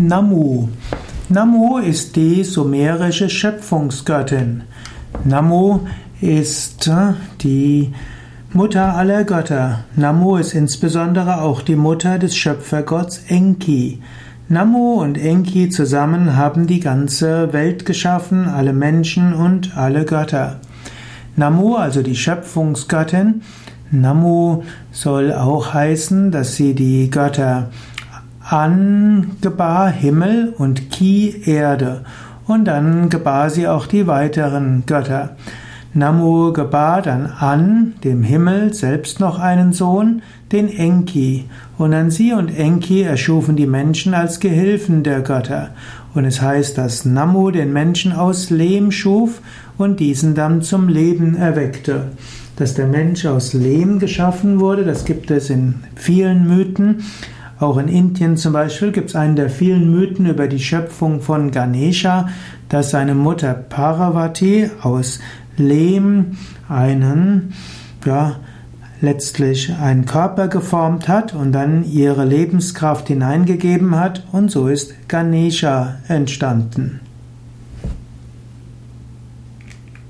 Namu. Namu ist die sumerische Schöpfungsgöttin. Namu ist äh, die Mutter aller Götter. Namu ist insbesondere auch die Mutter des Schöpfergotts Enki. Namu und Enki zusammen haben die ganze Welt geschaffen, alle Menschen und alle Götter. Namu, also die Schöpfungsgöttin, Namu soll auch heißen, dass sie die Götter An gebar Himmel und Ki Erde und dann gebar sie auch die weiteren Götter. Namu gebar dann An, dem Himmel, selbst noch einen Sohn, den Enki. Und an sie und Enki erschufen die Menschen als Gehilfen der Götter. Und es heißt, dass Namu den Menschen aus Lehm schuf und diesen dann zum Leben erweckte. Dass der Mensch aus Lehm geschaffen wurde, das gibt es in vielen Mythen. Auch in Indien zum Beispiel gibt es einen der vielen Mythen über die Schöpfung von Ganesha, dass seine Mutter Parvati aus Lehm einen, ja, letztlich einen Körper geformt hat und dann ihre Lebenskraft hineingegeben hat und so ist Ganesha entstanden.